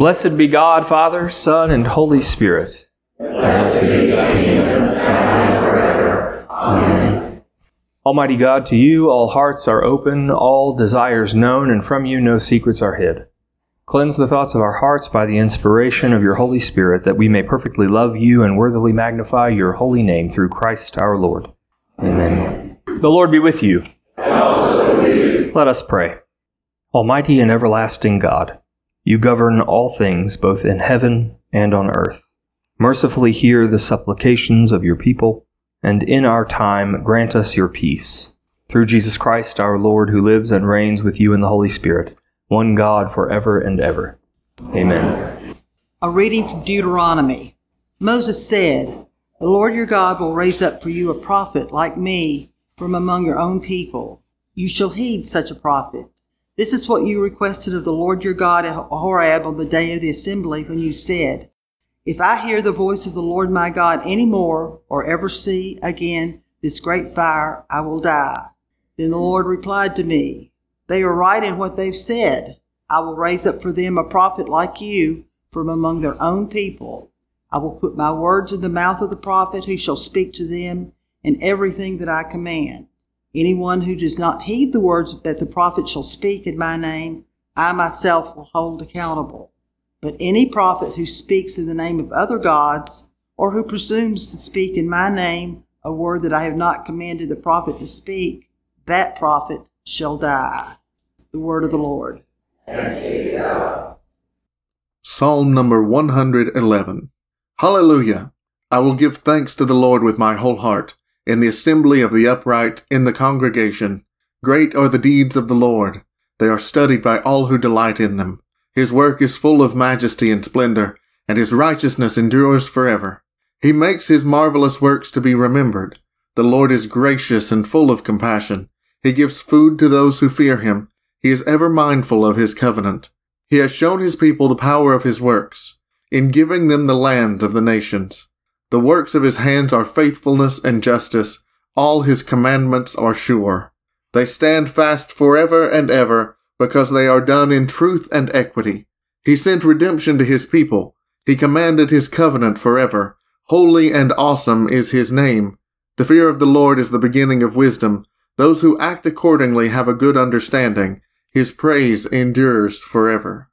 Blessed be God, Father, Son, and Holy Spirit. Blessed be his kingdom, and forever. Amen. Almighty God, to you all hearts are open, all desires known, and from you no secrets are hid. Cleanse the thoughts of our hearts by the inspiration of your Holy Spirit, that we may perfectly love you and worthily magnify your holy name through Christ our Lord. Amen. The Lord be with you. And also with you. Let us pray. Almighty and everlasting God, you govern all things, both in heaven and on earth. Mercifully hear the supplications of your people, and in our time grant us your peace. Through Jesus Christ our Lord, who lives and reigns with you in the Holy Spirit, one God for ever and ever. Amen. A reading from Deuteronomy. Moses said, The Lord your God will raise up for you a prophet like me from among your own people. You shall heed such a prophet. This is what you requested of the Lord your God at Horeb on the day of the assembly when you said, If I hear the voice of the Lord my God any more, or ever see again this great fire, I will die. Then the Lord replied to me, They are right in what they've said. I will raise up for them a prophet like you from among their own people. I will put my words in the mouth of the prophet who shall speak to them in everything that I command. Anyone who does not heed the words that the prophet shall speak in my name, I myself will hold accountable. But any prophet who speaks in the name of other gods, or who presumes to speak in my name a word that I have not commanded the prophet to speak, that prophet shall die. The word of the Lord. Psalm number 111. Hallelujah! I will give thanks to the Lord with my whole heart in the assembly of the upright, in the congregation. Great are the deeds of the Lord. They are studied by all who delight in them. His work is full of majesty and splendor, and his righteousness endures forever. He makes his marvelous works to be remembered. The Lord is gracious and full of compassion. He gives food to those who fear him. He is ever mindful of his covenant. He has shown his people the power of his works, in giving them the land of the nations. The works of his hands are faithfulness and justice. All his commandments are sure. They stand fast forever and ever, because they are done in truth and equity. He sent redemption to his people. He commanded his covenant forever. Holy and awesome is his name. The fear of the Lord is the beginning of wisdom. Those who act accordingly have a good understanding. His praise endures forever.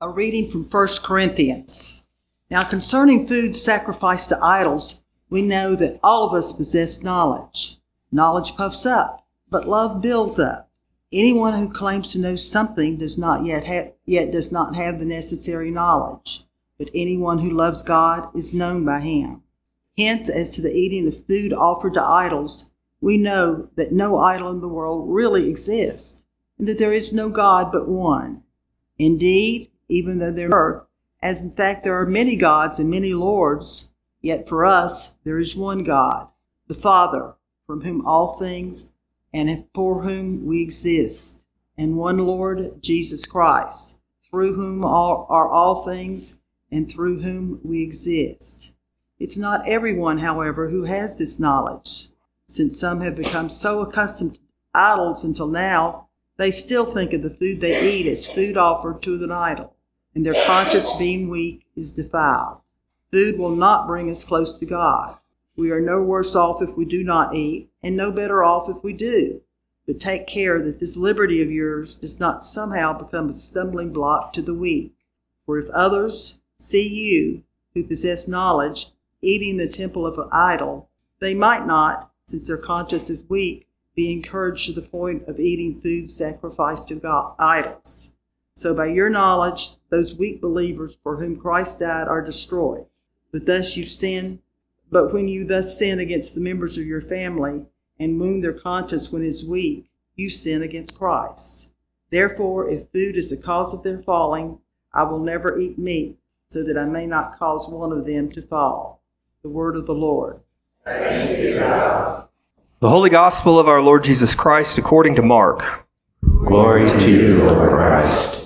A reading from 1 Corinthians. Now, concerning food sacrificed to idols, we know that all of us possess knowledge. Knowledge puffs up, but love builds up. Anyone who claims to know something does not yet have, yet does not have the necessary knowledge. But anyone who loves God is known by him. Hence, as to the eating of food offered to idols, we know that no idol in the world really exists, and that there is no God but one. Indeed, even though there are as in fact there are many gods and many lords, yet for us there is one God, the Father, from whom all things and for whom we exist, and one Lord, Jesus Christ, through whom all, are all things and through whom we exist. It's not everyone, however, who has this knowledge, since some have become so accustomed to idols until now, they still think of the food they eat as food offered to an idol and their conscience being weak is defiled. Food will not bring us close to God. We are no worse off if we do not eat, and no better off if we do. But take care that this liberty of yours does not somehow become a stumbling block to the weak. For if others see you, who possess knowledge, eating the temple of an idol, they might not, since their conscience is weak, be encouraged to the point of eating food sacrificed to God, idols. So by your knowledge, those weak believers for whom Christ died are destroyed. But thus you sin, but when you thus sin against the members of your family and wound their conscience when it is weak, you sin against Christ. Therefore, if food is the cause of their falling, I will never eat meat, so that I may not cause one of them to fall. The word of the Lord. The Holy Gospel of our Lord Jesus Christ according to Mark. Glory to you, Lord Christ.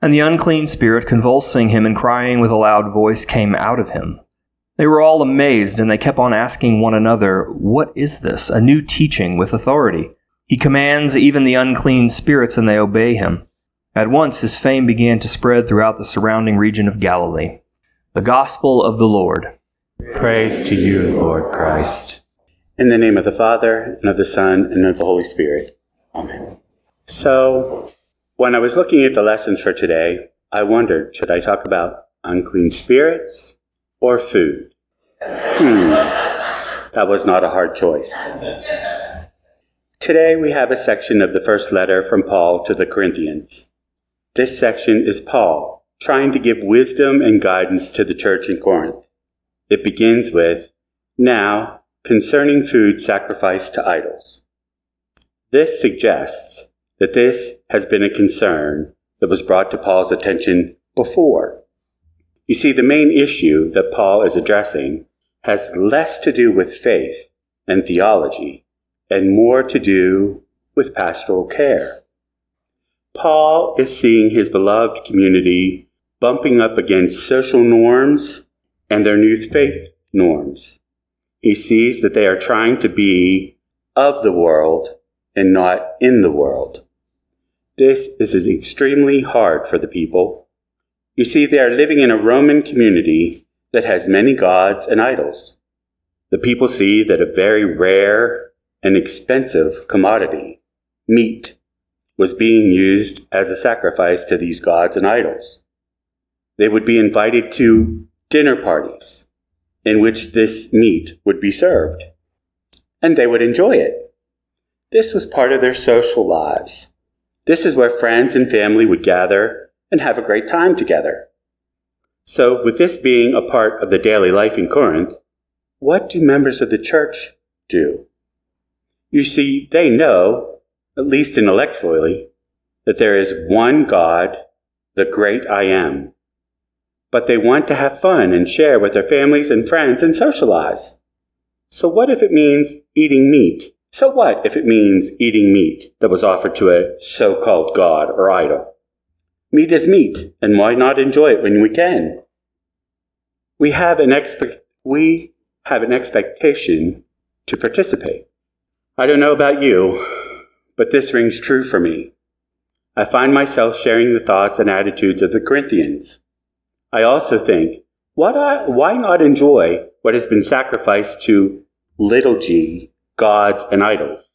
And the unclean spirit, convulsing him and crying with a loud voice, came out of him. They were all amazed, and they kept on asking one another, What is this? A new teaching with authority. He commands even the unclean spirits, and they obey him. At once his fame began to spread throughout the surrounding region of Galilee. The Gospel of the Lord. Praise to you, Lord Christ. In the name of the Father, and of the Son, and of the Holy Spirit. Amen. So, when I was looking at the lessons for today, I wondered should I talk about unclean spirits or food? Hmm, that was not a hard choice. Today we have a section of the first letter from Paul to the Corinthians. This section is Paul trying to give wisdom and guidance to the church in Corinth. It begins with, Now, concerning food sacrificed to idols. This suggests that this has been a concern that was brought to Paul's attention before. You see, the main issue that Paul is addressing has less to do with faith and theology and more to do with pastoral care. Paul is seeing his beloved community bumping up against social norms and their new faith norms. He sees that they are trying to be of the world and not in the world. This is extremely hard for the people. You see, they are living in a Roman community that has many gods and idols. The people see that a very rare and expensive commodity, meat, was being used as a sacrifice to these gods and idols. They would be invited to dinner parties in which this meat would be served, and they would enjoy it. This was part of their social lives. This is where friends and family would gather and have a great time together. So, with this being a part of the daily life in Corinth, what do members of the church do? You see, they know, at least intellectually, that there is one God, the great I am. But they want to have fun and share with their families and friends and socialize. So, what if it means eating meat? So, what if it means eating meat that was offered to a so called God or idol? Meat is meat, and why not enjoy it when we can? We have an, expe- we have an expectation to participate. I don't know about you, but this rings true for me. I find myself sharing the thoughts and attitudes of the Corinthians. I also think, why not enjoy what has been sacrificed to little g, gods, and idols?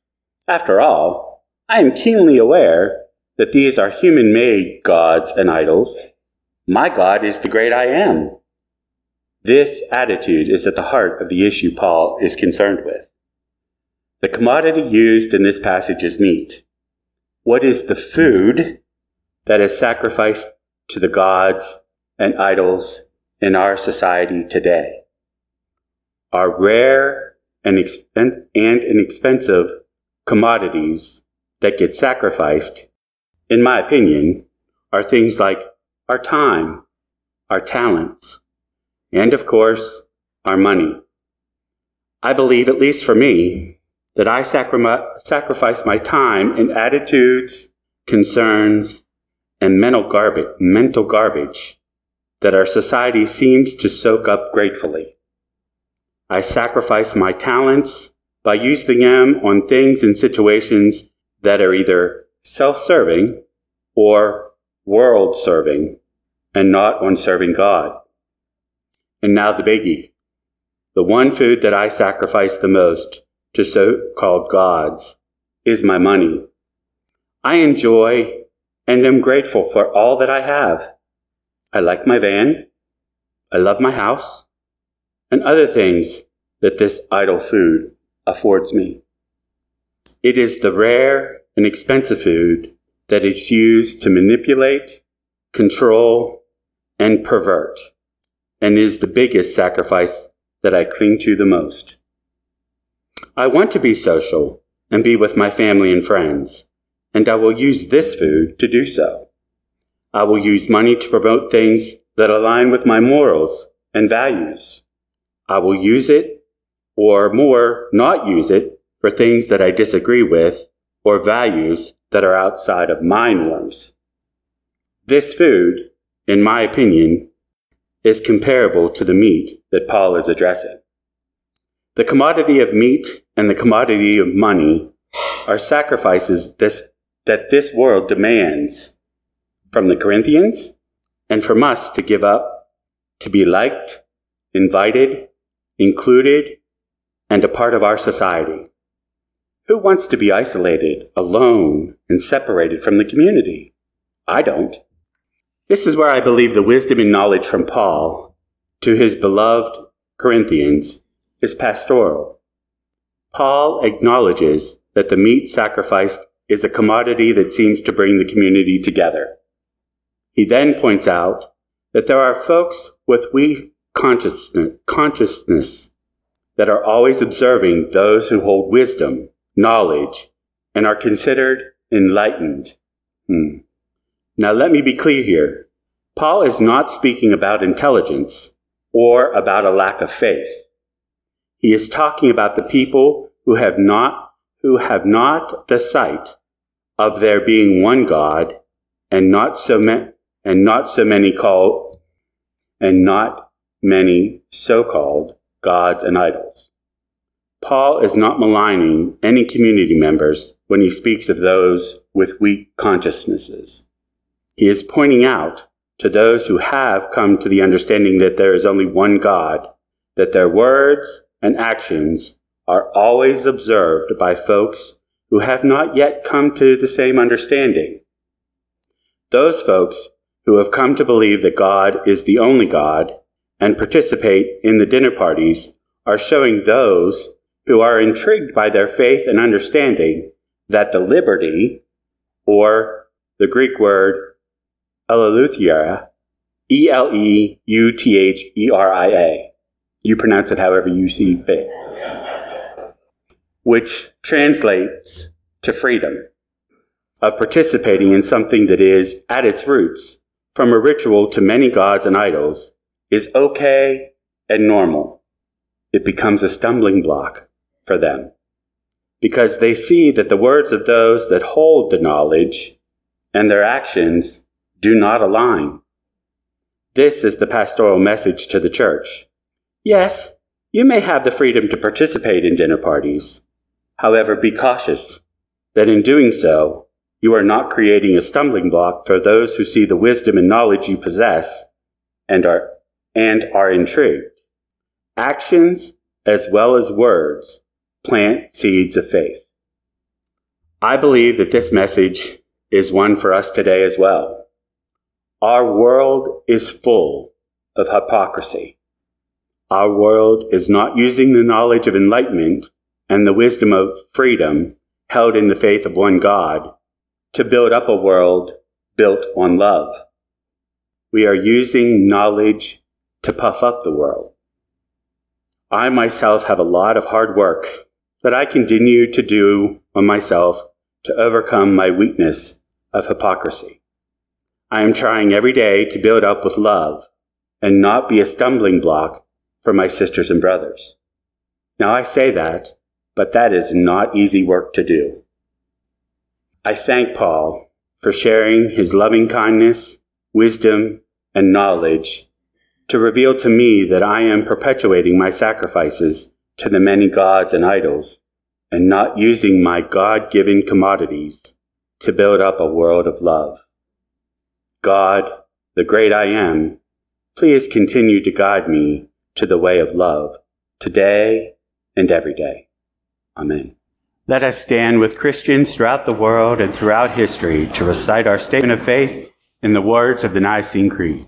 After all, I am keenly aware that these are human made gods and idols. My God is the great I am. This attitude is at the heart of the issue Paul is concerned with. The commodity used in this passage is meat. What is the food that is sacrificed to the gods and idols in our society today? Our rare and, expen- and inexpensive commodities that get sacrificed, in my opinion, are things like our time, our talents, and of course, our money. I believe, at least for me, that I sacri- sacrifice my time and attitudes, concerns, and mental garbage, mental garbage that our society seems to soak up gratefully. I sacrifice my talents by using them on things and situations that are either self serving or world serving and not on serving God. And now the biggie. The one food that I sacrifice the most to so called gods is my money. I enjoy and am grateful for all that I have. I like my van, I love my house, and other things that this idol food affords me. It is the rare and expensive food that is used to manipulate, control, and pervert, and is the biggest sacrifice that I cling to the most. I want to be social and be with my family and friends, and I will use this food to do so. I will use money to promote things that align with my morals and values. I will use it, or more, not use it, for things that I disagree with or values that are outside of my norms. This food, in my opinion, is comparable to the meat that Paul is addressing. The commodity of meat and the commodity of money are sacrifices this, that this world demands from the Corinthians and from us to give up, to be liked, invited, included, and a part of our society. Who wants to be isolated, alone, and separated from the community? I don't. This is where I believe the wisdom and knowledge from Paul to his beloved Corinthians is pastoral. Paul acknowledges that the meat sacrificed is a commodity that seems to bring the community together. He then points out that there are folks with weak consciousness, consciousness that are always observing those who hold wisdom, knowledge, and are considered enlightened. Hmm. Now, let me be clear here. Paul is not speaking about intelligence or about a lack of faith. He is talking about the people who have not, who have not the sight of there being one God and not so many, and not so many called, and not many so-called gods and idols. Paul is not maligning any community members when he speaks of those with weak consciousnesses. He is pointing out to those who have come to the understanding that there is only one God, that their words and actions are always observed by folks who have not yet come to the same understanding. Those folks who have come to believe that God is the only God and participate in the dinner parties are showing those who are intrigued by their faith and understanding that the liberty, or the Greek word Eleutheria, E L E U T H E R I A. You pronounce it however you see fit. Which translates to freedom of participating in something that is, at its roots, from a ritual to many gods and idols, is okay and normal. It becomes a stumbling block for them because they see that the words of those that hold the knowledge and their actions do not align. This is the pastoral message to the church. Yes, you may have the freedom to participate in dinner parties. However, be cautious that in doing so, you are not creating a stumbling block for those who see the wisdom and knowledge you possess and are, and are intrigued. Actions, as well as words, plant seeds of faith. I believe that this message is one for us today as well. Our world is full of hypocrisy. Our world is not using the knowledge of enlightenment and the wisdom of freedom held in the faith of one God to build up a world built on love. We are using knowledge to puff up the world. I myself have a lot of hard work that I continue to do on myself to overcome my weakness of hypocrisy. I am trying every day to build up with love and not be a stumbling block for my sisters and brothers. Now I say that, but that is not easy work to do. I thank Paul for sharing his loving kindness, wisdom, and knowledge to reveal to me that I am perpetuating my sacrifices to the many gods and idols and not using my God given commodities to build up a world of love. God, the great I am, please continue to guide me to the way of love, today and every day. Amen. Let us stand with Christians throughout the world and throughout history to recite our statement of faith in the words of the Nicene Creed.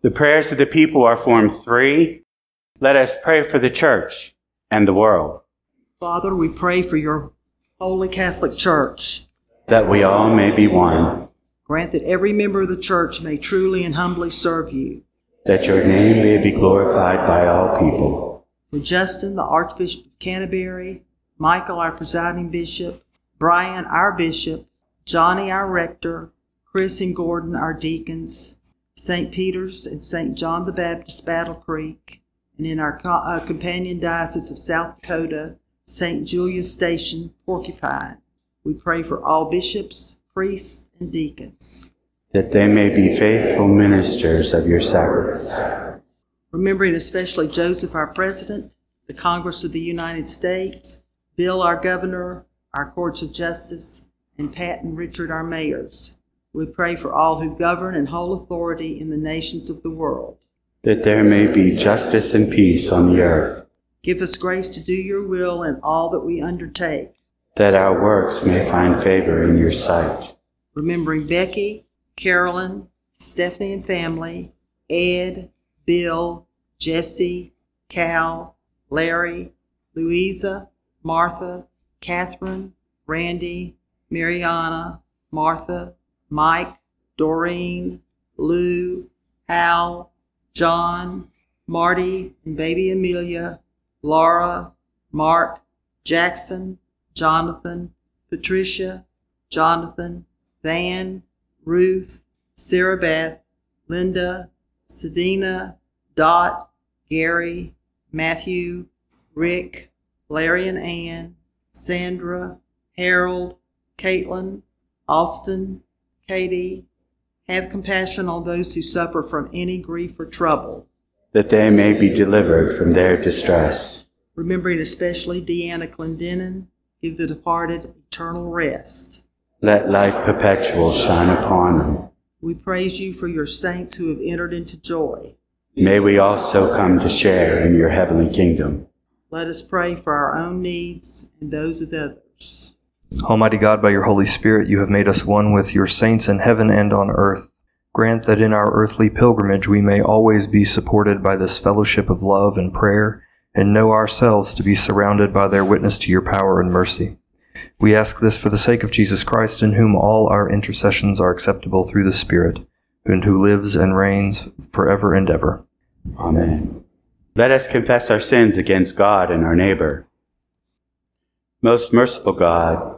The prayers of the people are form three. Let us pray for the church and the world. Father, we pray for your holy Catholic Church. That we all may be one. Grant that every member of the church may truly and humbly serve you. That your name may be glorified by all people. For Justin, the Archbishop of Canterbury, Michael, our presiding bishop, Brian, our bishop, Johnny, our rector, Chris and Gordon, our deacons, St. Peter's and St. John the Baptist, Battle Creek, and in our co- uh, companion diocese of South Dakota, St. Julia's Station, Porcupine. We pray for all bishops, priests, and deacons. That they may be faithful ministers of your sacraments. Remembering especially Joseph, our president, the Congress of the United States, Bill, our governor, our courts of justice, and Pat and Richard, our mayors. We pray for all who govern and hold authority in the nations of the world. That there may be justice and peace on the earth. Give us grace to do your will in all that we undertake. That our works may find favor in your sight. Remembering Becky, Carolyn, Stephanie and family, Ed, Bill, Jesse, Cal, Larry, Louisa, Martha, Catherine, Randy, Mariana, Martha, Mike, Doreen, Lou, Hal, John, Marty and baby Amelia, Laura, Mark, Jackson, Jonathan, Patricia, Jonathan, Van, Ruth, Sarah Beth, Linda, Sedina, Dot, Gary, Matthew, Rick, Larry and Ann, Sandra, Harold, Caitlin, Austin, Katie, have compassion on those who suffer from any grief or trouble. That they may be delivered from their distress. Remembering especially Deanna Clendenin, give the departed eternal rest. Let light perpetual shine upon them. We praise you for your saints who have entered into joy. May we also come to share in your heavenly kingdom. Let us pray for our own needs and those of others. Almighty God, by your Holy Spirit, you have made us one with your saints in heaven and on earth. Grant that in our earthly pilgrimage we may always be supported by this fellowship of love and prayer, and know ourselves to be surrounded by their witness to your power and mercy. We ask this for the sake of Jesus Christ, in whom all our intercessions are acceptable through the Spirit, and who lives and reigns forever and ever. Amen. Let us confess our sins against God and our neighbor. Most merciful God,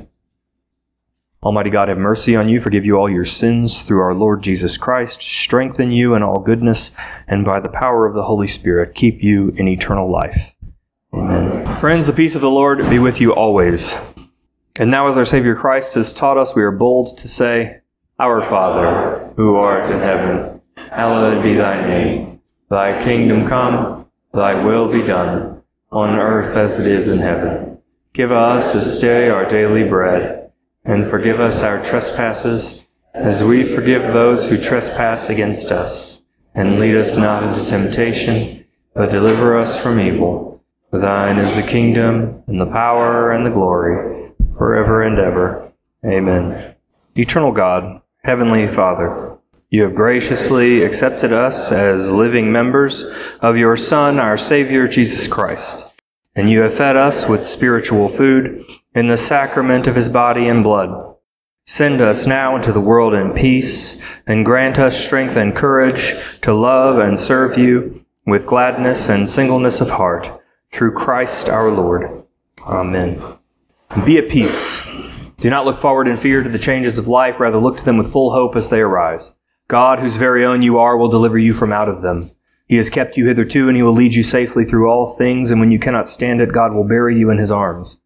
Almighty God, have mercy on you, forgive you all your sins through our Lord Jesus Christ, strengthen you in all goodness, and by the power of the Holy Spirit, keep you in eternal life. Amen. Friends, the peace of the Lord be with you always. And now, as our Savior Christ has taught us, we are bold to say, Our Father, who art in heaven, hallowed be thy name. Thy kingdom come, thy will be done, on earth as it is in heaven. Give us this day our daily bread and forgive us our trespasses, as we forgive those who trespass against us. and lead us not into temptation, but deliver us from evil. For thine is the kingdom, and the power, and the glory, forever and ever. Amen. Eternal God, Heavenly Father, you have graciously accepted us as living members of your Son, our Savior, Jesus Christ. And you have fed us with spiritual food in the sacrament of his body and blood. Send us now into the world in peace, and grant us strength and courage to love and serve you with gladness and singleness of heart, through Christ our Lord. Amen. Be at peace. Do not look forward in fear to the changes of life, rather look to them with full hope as they arise. God, whose very own you are, will deliver you from out of them. He has kept you hitherto, and he will lead you safely through all things, and when you cannot stand it, God will bury you in his arms.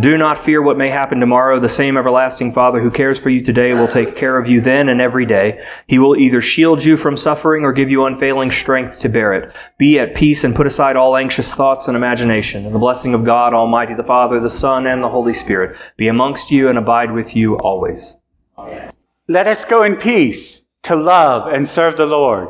Do not fear what may happen tomorrow. The same everlasting Father who cares for you today will take care of you then and every day. He will either shield you from suffering or give you unfailing strength to bear it. Be at peace and put aside all anxious thoughts and imagination. And the blessing of God Almighty, the Father, the Son, and the Holy Spirit be amongst you and abide with you always. Let us go in peace to love and serve the Lord.